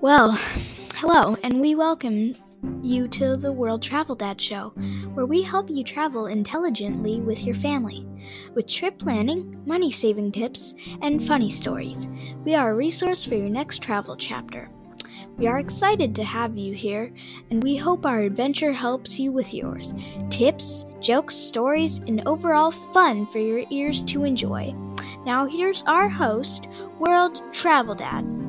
Well, hello, and we welcome you to the World Travel Dad Show, where we help you travel intelligently with your family, with trip planning, money saving tips, and funny stories. We are a resource for your next travel chapter. We are excited to have you here, and we hope our adventure helps you with yours. Tips, jokes, stories, and overall fun for your ears to enjoy. Now, here's our host, World Travel Dad.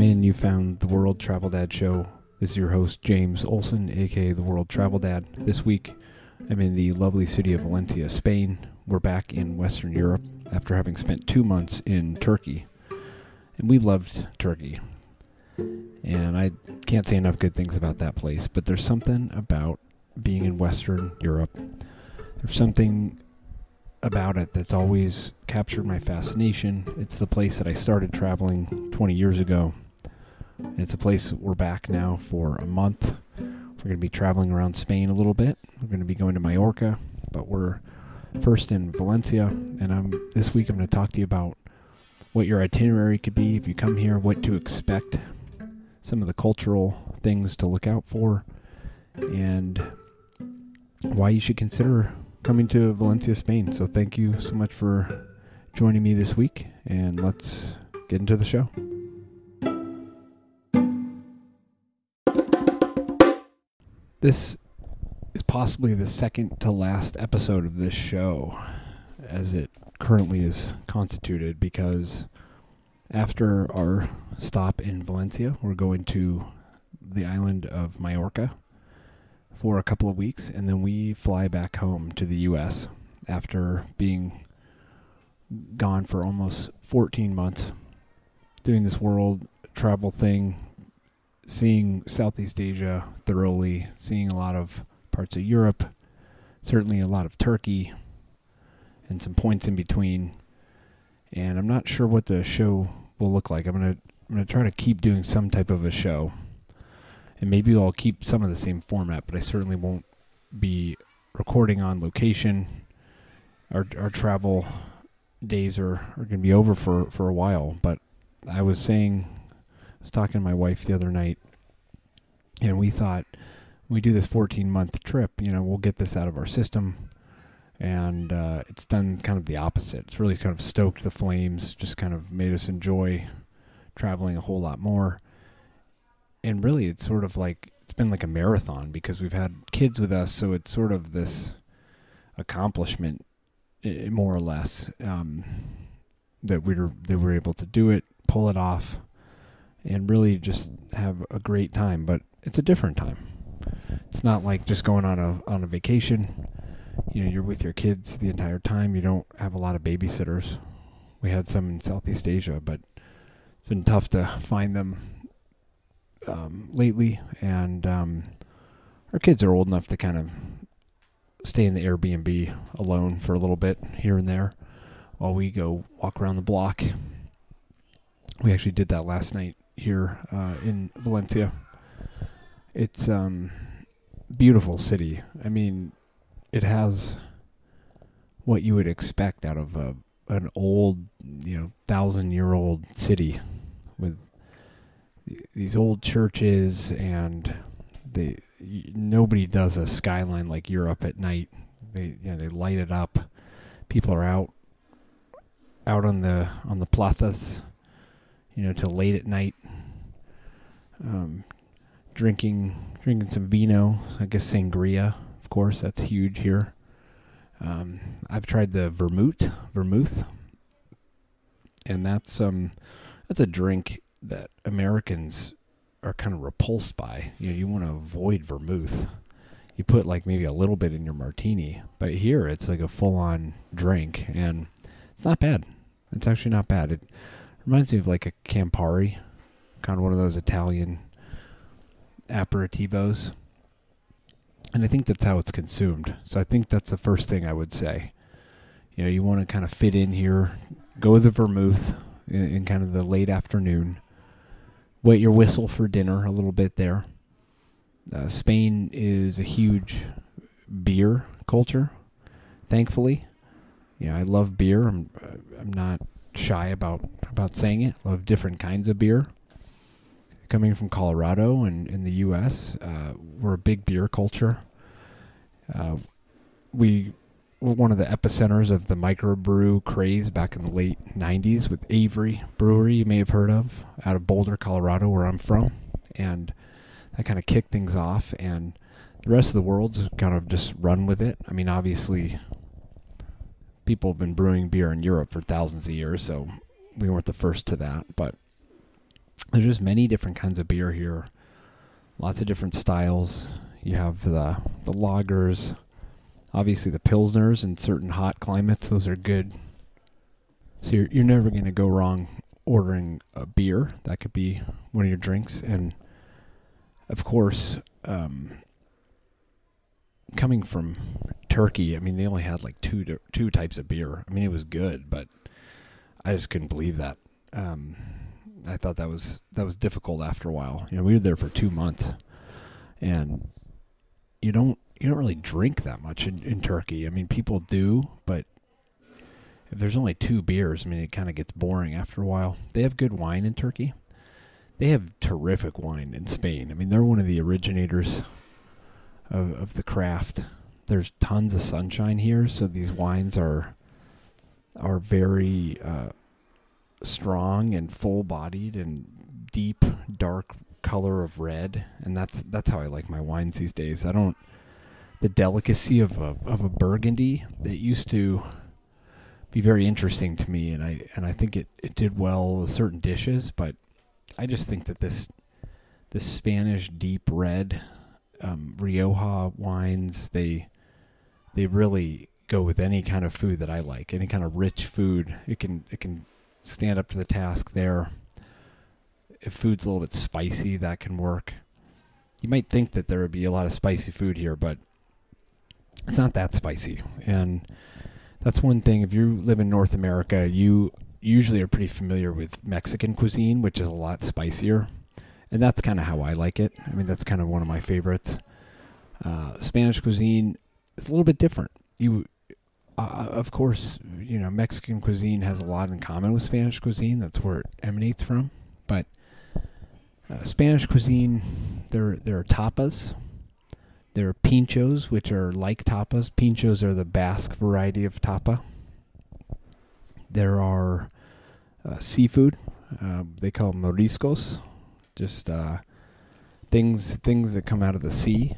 Welcome in. You found the World Travel Dad Show. This is your host, James Olson, aka the World Travel Dad. This week, I'm in the lovely city of Valencia, Spain. We're back in Western Europe after having spent two months in Turkey. And we loved Turkey. And I can't say enough good things about that place, but there's something about being in Western Europe. There's something about it that's always captured my fascination. It's the place that I started traveling 20 years ago. And it's a place we're back now for a month. We're going to be traveling around Spain a little bit. We're going to be going to Mallorca, but we're first in Valencia. And I'm this week I'm going to talk to you about what your itinerary could be if you come here, what to expect, some of the cultural things to look out for, and why you should consider coming to Valencia, Spain. So thank you so much for joining me this week, and let's get into the show. This is possibly the second to last episode of this show as it currently is constituted because after our stop in Valencia, we're going to the island of Majorca for a couple of weeks, and then we fly back home to the U.S. after being gone for almost 14 months, doing this world travel thing, seeing Southeast Asia thoroughly, seeing a lot of parts of Europe, certainly a lot of Turkey, and some points in between. And I'm not sure what the show will look like. I'm gonna I'm gonna try to keep doing some type of a show and maybe I'll keep some of the same format, but I certainly won't be recording on location. Our our travel days are, are going to be over for, for a while, but I was saying, I was talking to my wife the other night, and we thought we do this 14 month trip, you know, we'll get this out of our system. And uh, it's done kind of the opposite. It's really kind of stoked the flames, just kind of made us enjoy traveling a whole lot more and really it's sort of like it's been like a marathon because we've had kids with us so it's sort of this accomplishment more or less um, that we were that we were able to do it pull it off and really just have a great time but it's a different time. It's not like just going on a on a vacation. You know you're with your kids the entire time. You don't have a lot of babysitters. We had some in southeast asia but it's been tough to find them um, lately, and um, our kids are old enough to kind of stay in the Airbnb alone for a little bit here and there while we go walk around the block. We actually did that last night here uh, in Valencia. It's um beautiful city. I mean, it has what you would expect out of a an old, you know, thousand year old city with these old churches and they nobody does a skyline like Europe at night. They you know they light it up. People are out out on the on the plazas, you know, till late at night. Um, drinking drinking some vino. I guess sangria, of course, that's huge here. Um, I've tried the vermouth, vermouth, and that's um that's a drink that Americans are kind of repulsed by. You know, you want to avoid vermouth. You put like maybe a little bit in your martini, but here it's like a full-on drink, and it's not bad. It's actually not bad. It reminds me of like a Campari, kind of one of those Italian aperitivos. And I think that's how it's consumed. So I think that's the first thing I would say. You know, you want to kind of fit in here, go with the vermouth in, in kind of the late afternoon wet your whistle for dinner a little bit there. Uh, Spain is a huge beer culture. Thankfully, yeah, I love beer. I'm I'm not shy about about saying it. Love different kinds of beer. Coming from Colorado and in the U.S., uh, we're a big beer culture. Uh, we were one of the epicenters of the microbrew craze back in the late 90s with Avery Brewery, you may have heard of, out of Boulder, Colorado, where I'm from. And that kind of kicked things off. And the rest of the world's kind of just run with it. I mean, obviously, people have been brewing beer in Europe for thousands of years, so we weren't the first to that. But there's just many different kinds of beer here, lots of different styles. You have the the lagers, obviously the pilsners in certain hot climates. Those are good. So you're you're never going to go wrong ordering a beer. That could be one of your drinks, and of course, um, coming from Turkey, I mean, they only had like two two types of beer. I mean, it was good, but I just couldn't believe that. Um, I thought that was that was difficult after a while. You know, we were there for two months, and you don't you don't really drink that much in, in Turkey. I mean, people do, but if there's only two beers, I mean, it kind of gets boring after a while. They have good wine in Turkey. They have terrific wine in Spain. I mean, they're one of the originators of, of the craft. There's tons of sunshine here, so these wines are are very uh, strong and full bodied and deep, dark color of red, and that's that's how I like my wines these days. I don't the delicacy of a of a Burgundy that used to be very interesting to me, and I and I think it, it did well with certain dishes, but I just think that this this Spanish deep red um, Rioja wines they they really go with any kind of food that I like, any kind of rich food. It can it can stand up to the task there. If food's a little bit spicy, that can work. You might think that there would be a lot of spicy food here, but it's not that spicy. And that's one thing. If you live in North America, you usually are pretty familiar with Mexican cuisine, which is a lot spicier. And that's kind of how I like it. I mean, that's kind of one of my favorites. Uh, Spanish cuisine is a little bit different. You, uh, of course, you know, Mexican cuisine has a lot in common with Spanish cuisine. That's where it emanates from. But uh, Spanish cuisine, there there are tapas, there are pinchos, which are like tapas. Pinchos are the Basque variety of tapa. There are uh, seafood. Uh, they call them mariscos, just uh, things things that come out of the sea.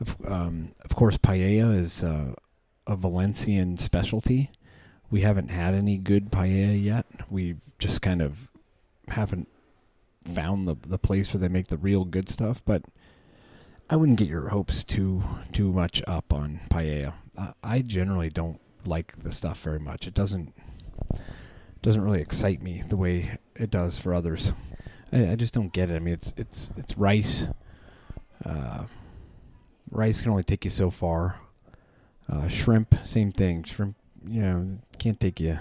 Of, um, of course, paella is uh, a Valencian specialty. We haven't had any good paella yet. We just kind of haven't found the the place where they make the real good stuff, but I wouldn't get your hopes too too much up on paella. Uh, I generally don't like the stuff very much. It doesn't doesn't really excite me the way it does for others. I, I just don't get it. I mean, it's it's it's rice. Uh, rice can only take you so far. Uh, shrimp, same thing. Shrimp, you know, can't take you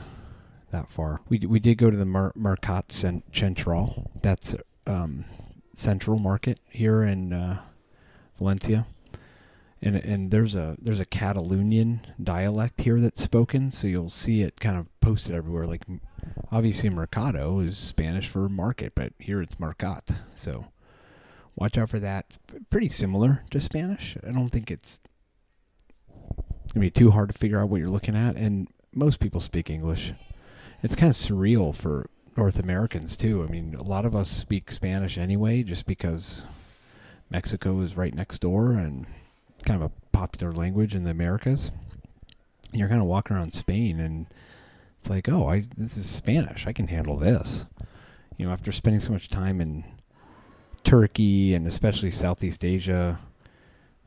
that far. We we did go to the Mar- Mercat Central. That's um, Central Market here in uh, Valencia. And and there's a there's a Catalonian dialect here that's spoken, so you'll see it kind of posted everywhere. Like obviously Mercado is Spanish for market, but here it's Mercat. So watch out for that. Pretty similar to Spanish. I don't think it's gonna be too hard to figure out what you're looking at, and most people speak English. It's kind of surreal for North Americans too. I mean, a lot of us speak Spanish anyway, just because Mexico is right next door and kind of a popular language in the Americas. You're kind of walking around Spain and it's like, oh, I this is Spanish. I can handle this. You know, after spending so much time in Turkey and especially Southeast Asia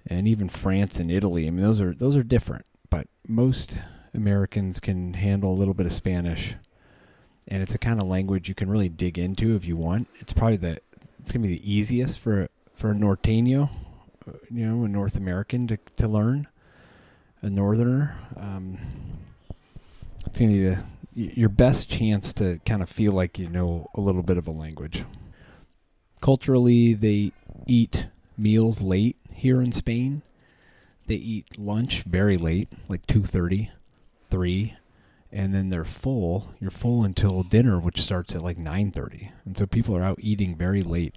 and even France and Italy, I mean those are those are different, but most Americans can handle a little bit of Spanish. And it's a kind of language you can really dig into if you want. It's probably the it's gonna be the easiest for for a Norteño, uh, you know, a North American to to learn, a Northerner. Um, it's gonna be the your best chance to kind of feel like you know a little bit of a language. Culturally, they eat meals late here in Spain. they eat lunch very late, like 2:30, 3, and then they're full. You're full until dinner, which starts at like 9:30. And so people are out eating very late.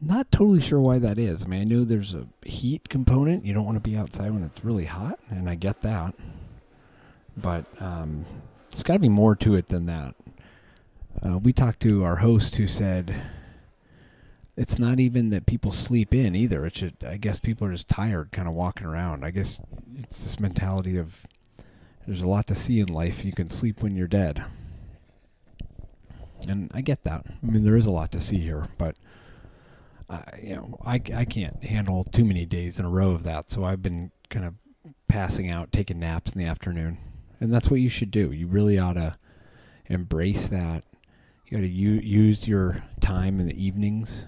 Not totally sure why that is. I mean, I know there's a heat component. You don't want to be outside when it's really hot, and I get that. But um, there's got to be more to it than that. Uh, we talked to our host who said it's not even that people sleep in either. It's just, I guess people are just tired, kind of walking around. I guess it's this mentality of there's a lot to see in life. You can sleep when you're dead, and I get that. I mean, there is a lot to see here, but I, you know, I I can't handle too many days in a row of that. So I've been kind of passing out, taking naps in the afternoon, and that's what you should do. You really ought to embrace that. You got to u- use your time in the evenings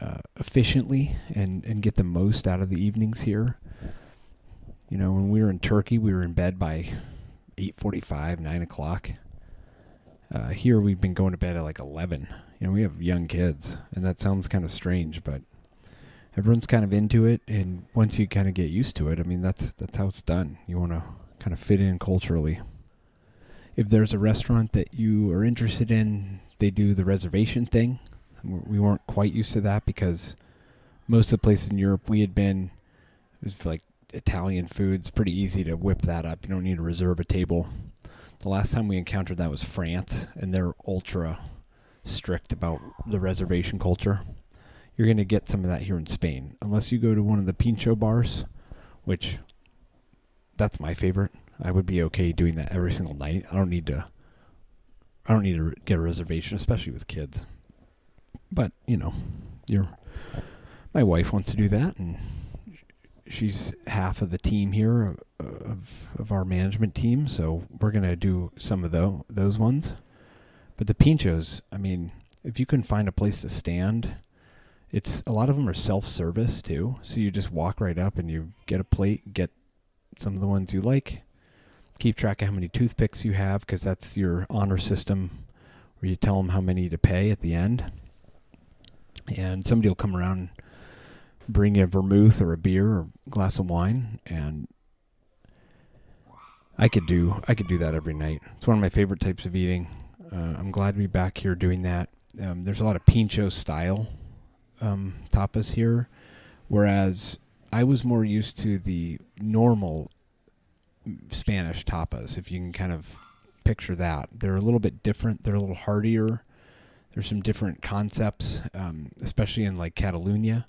uh, efficiently and, and get the most out of the evenings here. You know, when we were in Turkey, we were in bed by 8.45, 9 o'clock. Uh, here we've been going to bed at like 11. You know, we have young kids, and that sounds kind of strange, but everyone's kind of into it. And once you kind of get used to it, I mean, that's that's how it's done. You want to kind of fit in culturally. If there's a restaurant that you are interested in, they do the reservation thing. We weren't quite used to that because most of the places in Europe we had been, it was like Italian food. It's pretty easy to whip that up. You don't need to reserve a table. The last time we encountered that was France, and they're ultra strict about the reservation culture. You're going to get some of that here in Spain, unless you go to one of the pincho bars, which that's my favorite. I would be okay doing that every single night. I don't need to. I don't need to get a reservation, especially with kids. But you know, your my wife wants to do that, and she's half of the team here of of, of our management team. So we're gonna do some of those those ones. But the pinchos, I mean, if you can find a place to stand, it's a lot of them are self service too. So you just walk right up and you get a plate, get some of the ones you like. Keep track of how many toothpicks you have because that's your honor system where you tell them how many to pay at the end and somebody will come around bring a vermouth or a beer or a glass of wine and I could do I could do that every night. It's one of my favorite types of eating. Uh, I'm glad to be back here doing that. Um, there's a lot of pincho style um, tapas here, whereas I was more used to the normal Spanish tapas. If you can kind of picture that, they're a little bit different. They're a little heartier there's some different concepts, um, especially in like Catalonia.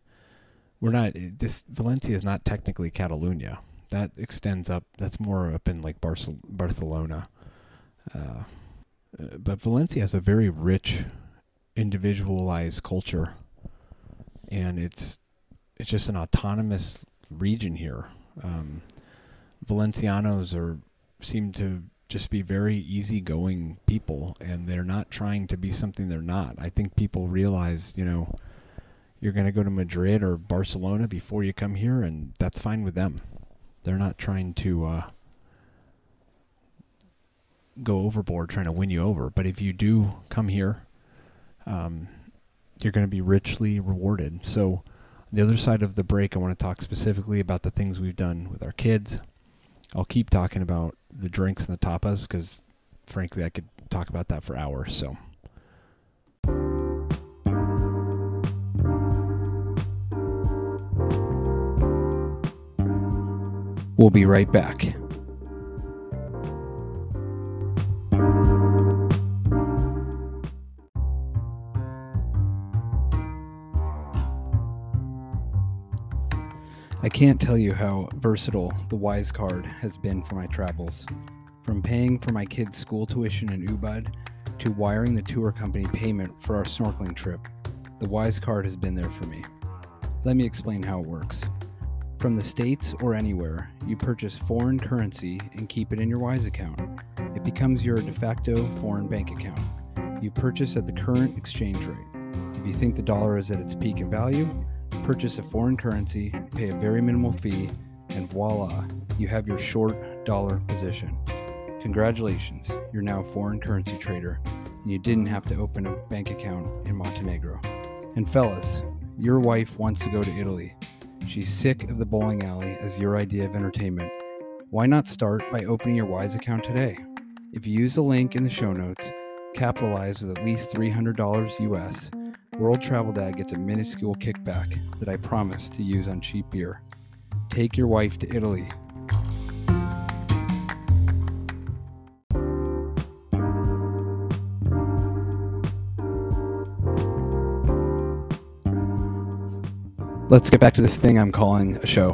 We're not this Valencia is not technically Catalonia. That extends up. That's more up in like Barcel- Barcelona. Uh, uh, but Valencia has a very rich, individualized culture, and it's it's just an autonomous region here. Um, Valencianos are seem to just be very easygoing people and they're not trying to be something they're not. I think people realize, you know, you're going to go to Madrid or Barcelona before you come here and that's fine with them. They're not trying to uh, go overboard trying to win you over. But if you do come here, um, you're going to be richly rewarded. So, the other side of the break, I want to talk specifically about the things we've done with our kids. I'll keep talking about the drinks and the tapas because, frankly, I could talk about that for hours. So. We'll be right back. Can't tell you how versatile the Wise Card has been for my travels. From paying for my kids' school tuition in Ubud to wiring the tour company payment for our snorkeling trip, the Wise Card has been there for me. Let me explain how it works. From the States or anywhere, you purchase foreign currency and keep it in your Wise account. It becomes your de facto foreign bank account. You purchase at the current exchange rate. If you think the dollar is at its peak in value, purchase a foreign currency, pay a very minimal fee, and voila, you have your short dollar position. Congratulations, you're now a foreign currency trader, and you didn't have to open a bank account in Montenegro. And fellas, your wife wants to go to Italy. she's sick of the bowling alley as your idea of entertainment. Why not start by opening your Wise account today? If you use the link in the show notes, capitalize with at least $300 US, World Travel Dad gets a minuscule kickback that I promise to use on cheap beer. Take your wife to Italy. Let's get back to this thing I'm calling a show.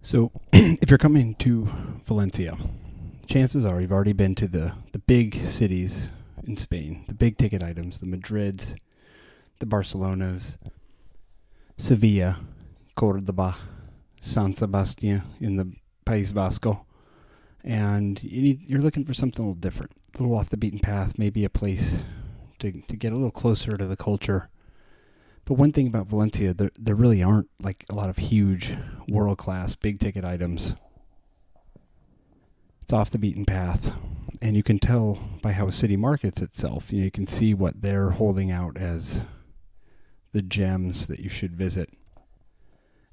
So, if you're coming to Valencia, chances are you've already been to the, the big cities in Spain, the big ticket items, the Madrids, the Barcelonas, Sevilla, Cordoba, San Sebastian in the País Vasco. And you need, you're looking for something a little different, a little off the beaten path, maybe a place to, to get a little closer to the culture. But one thing about Valencia, there, there really aren't like a lot of huge, world class, big ticket items. It's off the beaten path. And you can tell by how a city markets itself. You, know, you can see what they're holding out as the gems that you should visit.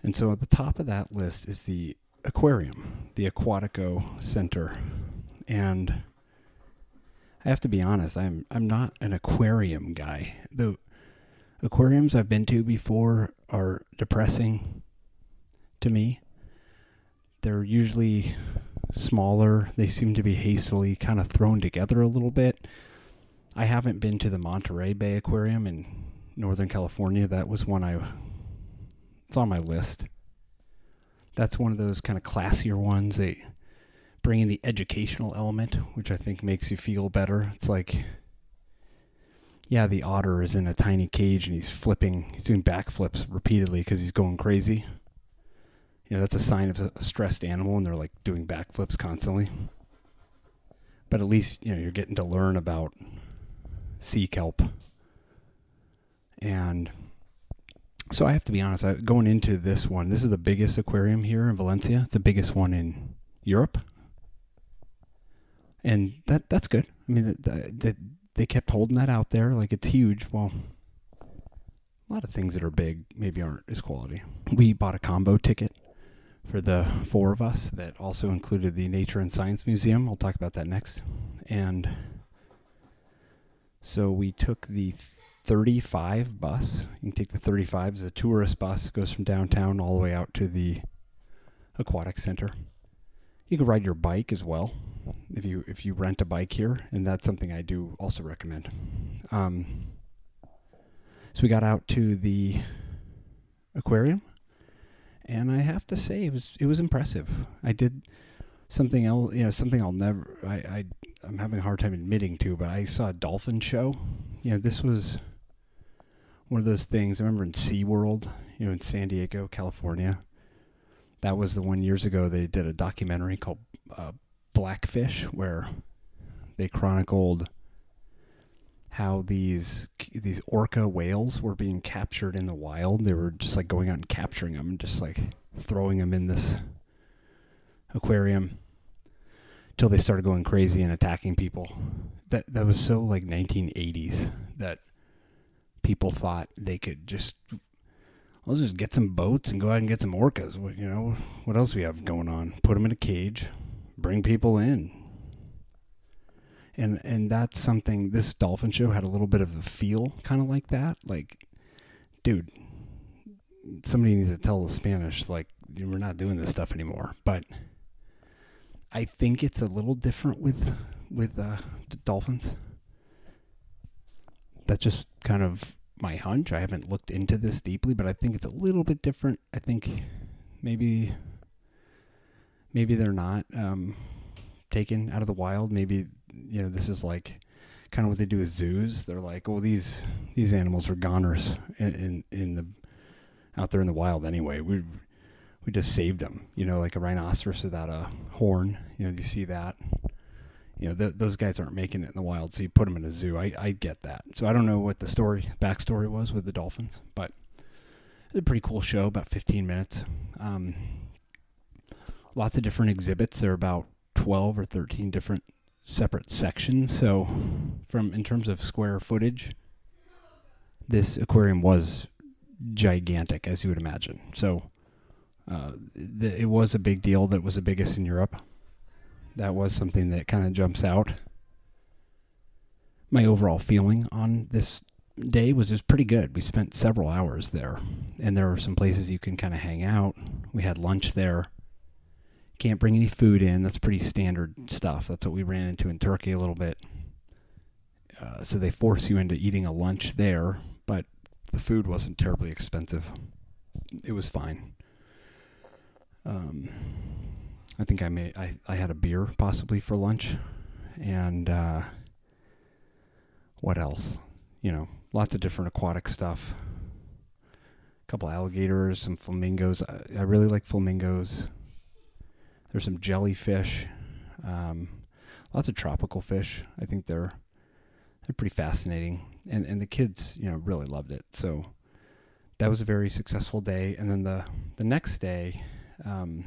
And so at the top of that list is the aquarium, the Aquatico Center. And I have to be honest, I'm I'm not an aquarium guy. The aquariums I've been to before are depressing to me. They're usually smaller. They seem to be hastily kind of thrown together a little bit. I haven't been to the Monterey Bay Aquarium in Northern California. That was one I it's on my list. That's one of those kind of classier ones. They bring in the educational element, which I think makes you feel better. It's like, yeah, the otter is in a tiny cage and he's flipping, he's doing backflips repeatedly because he's going crazy. Know, that's a sign of a stressed animal, and they're like doing backflips constantly. But at least, you know, you're getting to learn about sea kelp. And so I have to be honest, I, going into this one, this is the biggest aquarium here in Valencia. It's the biggest one in Europe and that that's good. I mean, that, that they kept holding that out there like it's huge. Well, a lot of things that are big maybe aren't as quality. We bought a combo ticket for the four of us that also included the Nature and Science Museum. I'll talk about that next. And so we took the 35 bus. You can take the 35 as a tourist bus. It goes from downtown all the way out to the aquatic center. You can ride your bike as well if you if you rent a bike here, and that's something I do also recommend. Um, so we got out to the aquarium, and I have to say it was it was impressive. I did something else, you know, something I'll never I, I I'm having a hard time admitting to, but I saw a dolphin show. You know, this was one of those things. I remember in SeaWorld, you know, in San Diego, California. That was the one years ago they did a documentary called uh, Blackfish, where they chronicled how these these orca whales were being captured in the wild. They were just like going out and capturing them and just like throwing them in this aquarium till they started going crazy and attacking people. That that was so like 1980s that people thought they could just let's just get some boats and go out and get some orcas. You know, what else we have going on? Put them in a cage, bring people in. And and that's something this dolphin show had a little bit of a feel kind of like that. Like dude, somebody needs to tell the Spanish like we're not doing this stuff anymore. But I think it's a little different with with uh, the dolphins. That's just kind of my hunch. I haven't looked into this deeply, but I think it's a little bit different. I think maybe maybe they're not um, taken out of the wild. Maybe you know this is like kind of what they do with zoos. They're like, oh, these these animals are goners in, in in, the out there in the wild anyway. We we just saved them. You know, like a rhinoceros without a horn. You know, you see that. You know, th- those guys aren't making it in the wild, so you put them in a zoo. I, I get that. So I don't know what the story backstory was with the dolphins, but it's a pretty cool show. About 15 minutes. Um, lots of different exhibits. There are about 12 or 13 different separate sections. So, from in terms of square footage, this aquarium was gigantic, as you would imagine. So uh, the, it was a big deal that was the biggest in Europe. That was something that kind of jumps out. My overall feeling on this day was just pretty good. We spent several hours there, and there were some places you can kind of hang out. We had lunch there. Can't bring any food in. That's pretty standard stuff. That's what we ran into in Turkey a little bit. Uh, so they force you into eating a lunch there, but the food wasn't terribly expensive. It was fine. Um, I think I made I, I had a beer possibly for lunch, and uh, what else? You know, lots of different aquatic stuff. A couple alligators, some flamingos. I, I really like flamingos. There's some jellyfish, um, lots of tropical fish. I think they're they're pretty fascinating, and and the kids, you know, really loved it. So that was a very successful day. And then the the next day, um,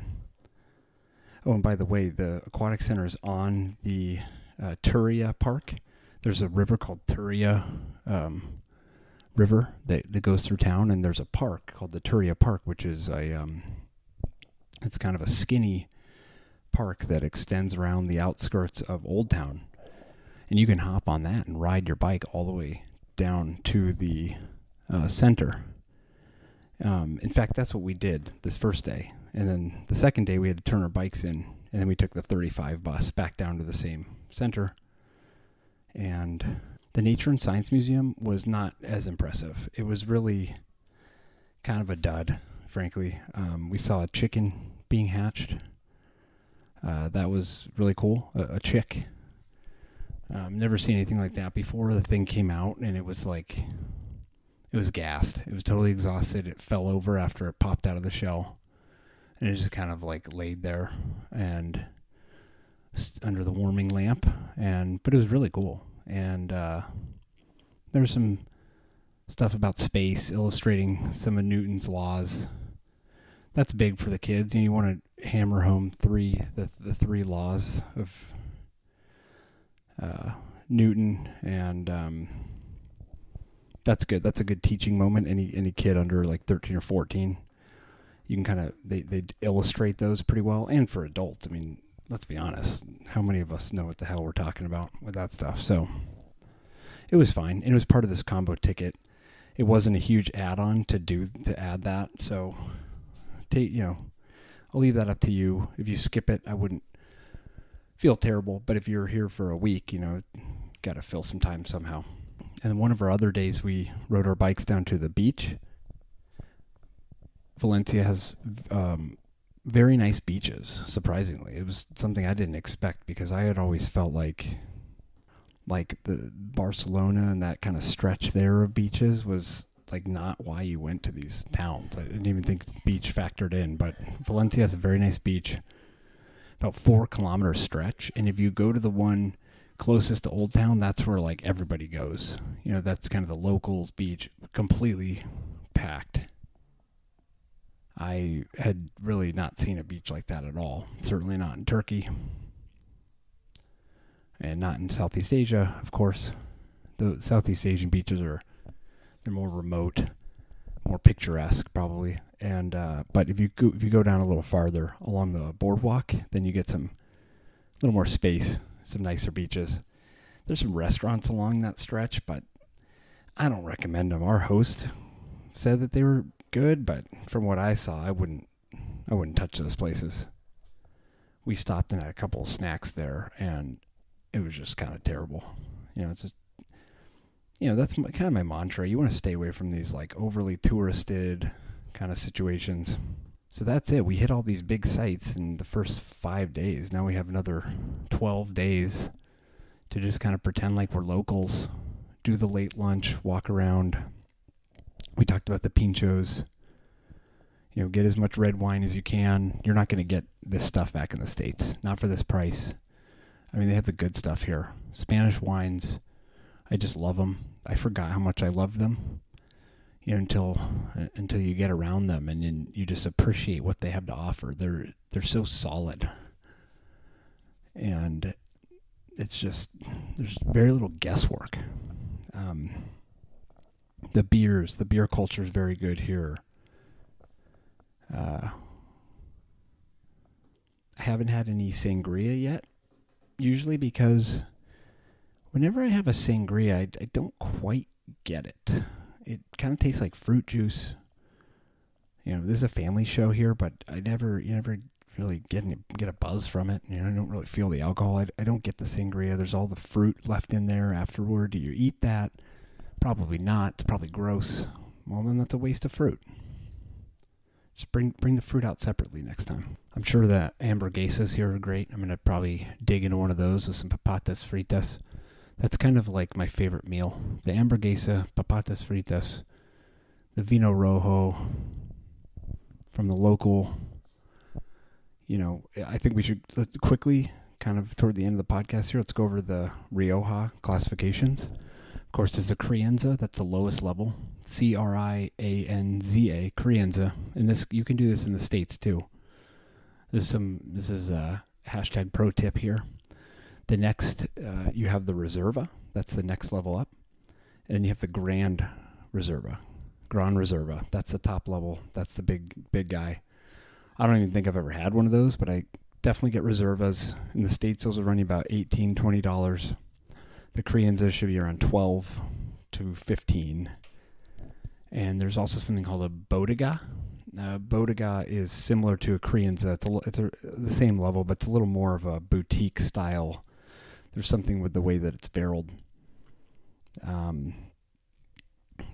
oh, and by the way, the aquatic center is on the uh, Turia Park. There's a river called Turia um, River that, that goes through town, and there's a park called the Turia Park, which is a um, it's kind of a skinny park that extends around the outskirts of Old Town, and you can hop on that and ride your bike all the way down to the uh, center. Um, in fact, that's what we did this first day, and then the second day we had to turn our bikes in, and then we took the 35 bus back down to the same center. And the Nature and Science Museum was not as impressive. It was really kind of a dud, frankly. Um, we saw a chicken being hatched uh, that was really cool. A, a chick. Um, never seen anything like that before. The thing came out and it was like, it was gassed. It was totally exhausted. It fell over after it popped out of the shell, and it just kind of like laid there and under the warming lamp. And but it was really cool. And uh, there was some stuff about space, illustrating some of Newton's laws. That's big for the kids. You, know, you want to hammer home three the the three laws of uh, Newton, and um, that's good. That's a good teaching moment. Any any kid under like thirteen or fourteen, you can kind of they they illustrate those pretty well. And for adults, I mean, let's be honest, how many of us know what the hell we're talking about with that stuff? So it was fine. It was part of this combo ticket. It wasn't a huge add-on to do to add that. So take you know I'll leave that up to you. If you skip it, I wouldn't feel terrible. But if you're here for a week, you know, got to fill some time somehow. And one of our other days, we rode our bikes down to the beach. Valencia has um, very nice beaches, surprisingly. It was something I didn't expect because I had always felt like like the Barcelona and that kind of stretch there of beaches was like not why you went to these towns. I didn't even think beach factored in, but Valencia has a very nice beach, about four kilometer stretch, and if you go to the one closest to Old Town, that's where like everybody goes. You know, that's kind of the locals beach, completely packed. I had really not seen a beach like that at all. Certainly not in Turkey. And not in Southeast Asia, of course. The Southeast Asian beaches are they're more remote, more picturesque probably. And uh, but if you go, if you go down a little farther along the boardwalk, then you get some a little more space, some nicer beaches. There's some restaurants along that stretch, but I don't recommend them. Our host said that they were good, but from what I saw, I wouldn't I wouldn't touch those places. We stopped and had a couple of snacks there, and it was just kind of terrible. You know, it's just you know, that's my, kind of my mantra. You want to stay away from these like overly touristed kind of situations. So that's it. We hit all these big sites in the first five days. Now we have another 12 days to just kind of pretend like we're locals, do the late lunch, walk around. We talked about the pinchos. You know, get as much red wine as you can. You're not going to get this stuff back in the States, not for this price. I mean, they have the good stuff here Spanish wines I just love them. I forgot how much I loved them. You know, until until you get around them and then you just appreciate what they have to offer. They're they're so solid, and it's just there's very little guesswork. Um, the beers, the beer culture is very good here. Uh, I haven't had any sangria yet, usually because whenever I have a sangria, I, I don't quite get it. It kind of tastes like fruit juice. You know, this is a family show here, but I never, you never really get any, get a buzz from it. You know, I don't really feel the alcohol. I, I don't get the sangria. There's all the fruit left in there afterward. Do you eat that? Probably not. It's probably gross. Well, then that's a waste of fruit. Just bring bring the fruit out separately next time. I'm sure the hamburguesas here are great. I'm gonna probably dig into one of those with some papatas fritas. That's kind of like my favorite meal. The hamburguesa, papatas fritas, the vino rojo from the local. You know, I think we should quickly, kind of toward the end of the podcast here, let's go over the Rioja classifications. Of course, there's the Crianza. That's the lowest level. C R I A N Z A, Crianza. And this you can do this in the states too. This is some. This is a hashtag pro tip here. The next, uh, you have the Reserva. That's the next level up, and you have the Grand Reserva, Grand Reserva. That's the top level. That's the big big guy. I don't even think I've ever had one of those, but I definitely get Reservas in the states. Those are running about $18, $20. the Crianza should be around 12 to 15. And there's also something called a Bodega. Uh, Bodega is similar to a Crianza. It's, a, it's a, the same level, but it's a little more of a boutique style. There's something with the way that it's barreled. Um,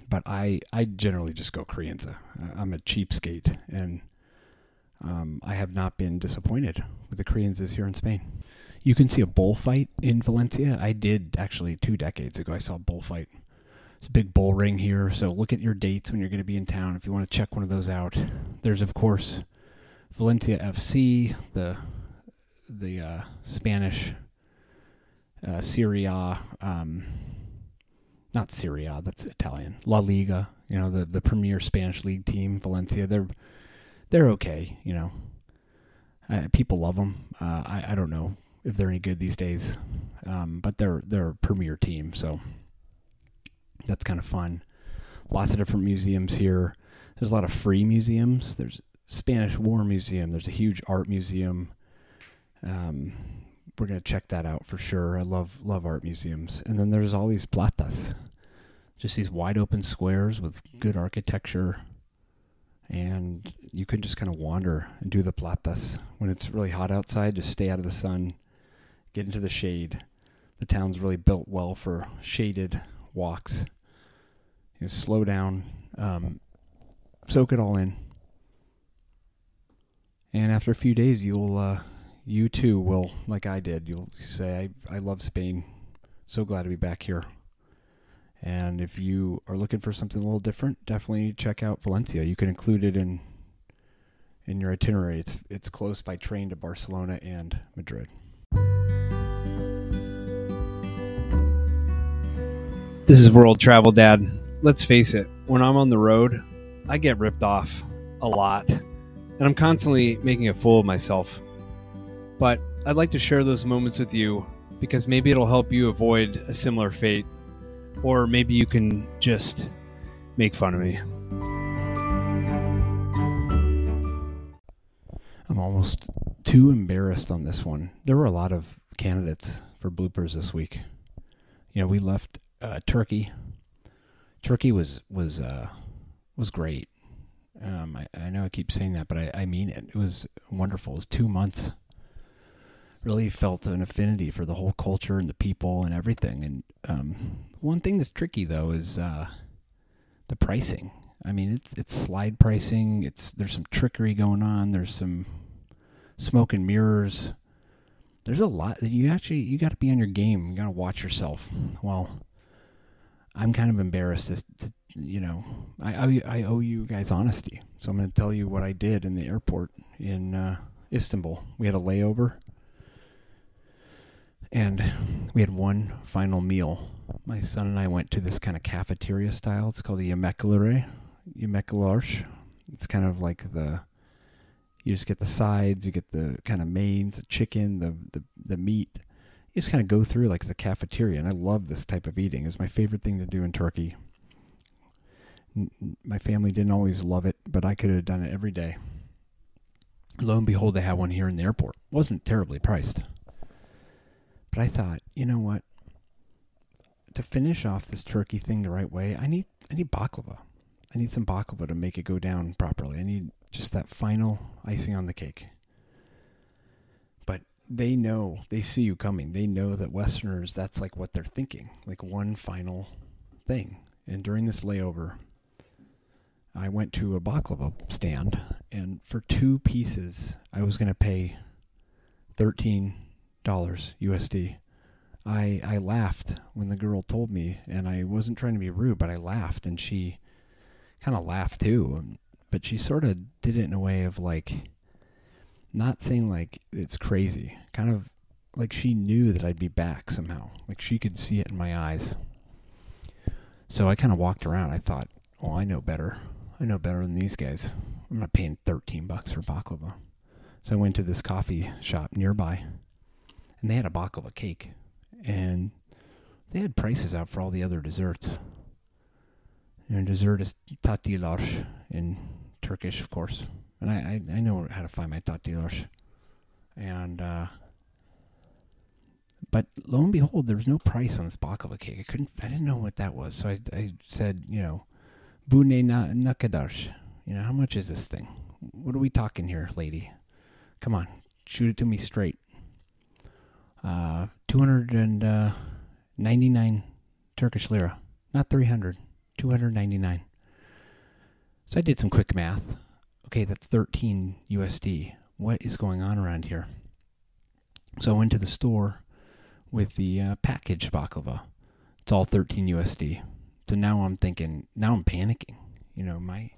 but I I generally just go Crianza. I'm a cheapskate, and um, I have not been disappointed with the Crianzas here in Spain. You can see a bullfight in Valencia. I did actually two decades ago. I saw a bullfight. It's a big bull ring here, so look at your dates when you're going to be in town if you want to check one of those out. There's of course Valencia FC, the the uh, Spanish uh, Serie A, um, not Syria, that's Italian. La Liga, you know the the premier Spanish league team, Valencia. They're they're okay, you know. Uh, people love them. Uh, I I don't know if they're any good these days. Um, but they're they're a premier team, so that's kind of fun. Lots of different museums here. There's a lot of free museums. There's Spanish War Museum. There's a huge art museum. Um, we're gonna check that out for sure. I love love art museums. And then there's all these plazas, just these wide open squares with good architecture, and you can just kind of wander and do the plazas when it's really hot outside. Just stay out of the sun, get into the shade. The town's really built well for shaded walks. You know, slow down, um, soak it all in, and after a few days, you'll uh, you too will, like I did, you'll say, "I I love Spain. So glad to be back here." And if you are looking for something a little different, definitely check out Valencia. You can include it in in your itinerary. It's it's close by train to Barcelona and Madrid. This is World Travel Dad. Let's face it, when I'm on the road, I get ripped off a lot, and I'm constantly making a fool of myself. But I'd like to share those moments with you because maybe it'll help you avoid a similar fate, or maybe you can just make fun of me. I'm almost too embarrassed on this one. There were a lot of candidates for bloopers this week. You know, we left uh, Turkey. Turkey was was uh, was great. Um, I, I know I keep saying that, but I, I mean it. It was wonderful. It was two months. Really felt an affinity for the whole culture and the people and everything. And um, one thing that's tricky though is uh, the pricing. I mean, it's it's slide pricing. It's there's some trickery going on. There's some smoke and mirrors. There's a lot that you actually you got to be on your game. You got to watch yourself. Well, I'm kind of embarrassed to, to you know, I owe you, I owe you guys honesty. So I'm going to tell you what I did in the airport in uh, Istanbul. We had a layover, and we had one final meal. My son and I went to this kind of cafeteria style. It's called the Yemeklere, Yemeklarsh. It's kind of like the you just get the sides, you get the kind of mains, the chicken, the the, the meat you just kind of go through like the cafeteria, and I love this type of eating. It's my favorite thing to do in Turkey. My family didn't always love it, but I could have done it every day. Lo and behold, they had one here in the airport. It wasn't terribly priced. But I thought, you know what? To finish off this Turkey thing the right way, I need I need baklava. I need some baklava to make it go down properly. I need just that final icing on the cake. But they know, they see you coming. They know that Westerners, that's like what they're thinking, like one final thing. And during this layover, I went to a baklava stand, and for two pieces, I was going to pay thirteen dollars USD. I I laughed when the girl told me, and I wasn't trying to be rude, but I laughed, and she kind of laughed too. Um, but she sort of did it in a way of like, not saying like it's crazy, kind of like she knew that I'd be back somehow, like she could see it in my eyes. So I kind of walked around. I thought, oh, I know better. I know better than these guys. I'm not paying 13 bucks for baklava. So I went to this coffee shop nearby and they had a baklava cake, and they had prices out for all the other desserts. And dessert is tatlılar in Turkish, of course, and I, I, I know how to find my tatlılar. And uh, but lo and behold, there was no price on this baklava cake. I couldn't, I didn't know what that was, so I, I said, you know, bune na nakadarsh. You know, how much is this thing? What are we talking here, lady? Come on, shoot it to me straight uh, 299 uh, Turkish lira. Not 300, 299. So I did some quick math. Okay, that's 13 USD. What is going on around here? So I went to the store with the uh, packaged baklava. It's all 13 USD. So now I'm thinking, now I'm panicking. You know, my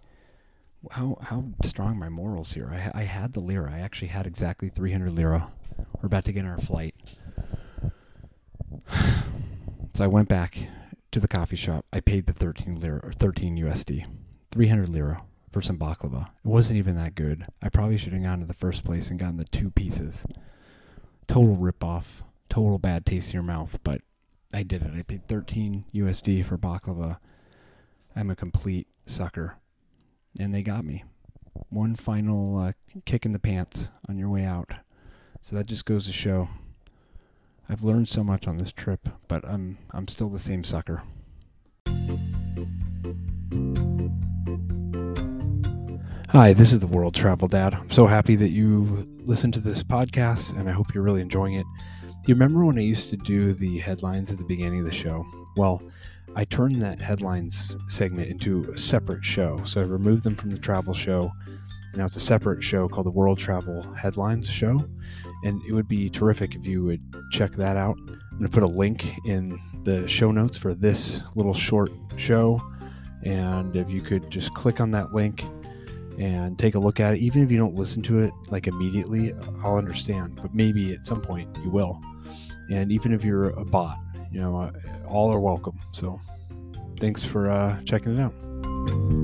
how how strong my morals here. I I had the lira. I actually had exactly 300 lira we're about to get on our flight. So I went back to the coffee shop. I paid the 13 lira or 13 USD, 300 lira for some baklava. It wasn't even that good. I probably should have gone to the first place and gotten the two pieces. Total rip off, total bad taste in your mouth, but I did it. I paid 13 USD for baklava. I'm a complete sucker. And they got me. One final uh, kick in the pants on your way out. So that just goes to show I've learned so much on this trip, but I'm I'm still the same sucker. Hi, this is the World Travel Dad. I'm so happy that you listened to this podcast and I hope you're really enjoying it. Do you remember when I used to do the headlines at the beginning of the show? Well, I turned that headlines segment into a separate show. So I removed them from the travel show now it's a separate show called the World Travel Headlines Show, and it would be terrific if you would check that out. I'm going to put a link in the show notes for this little short show, and if you could just click on that link and take a look at it, even if you don't listen to it like immediately, I'll understand, but maybe at some point you will. And even if you're a bot, you know, uh, all are welcome. So thanks for uh, checking it out.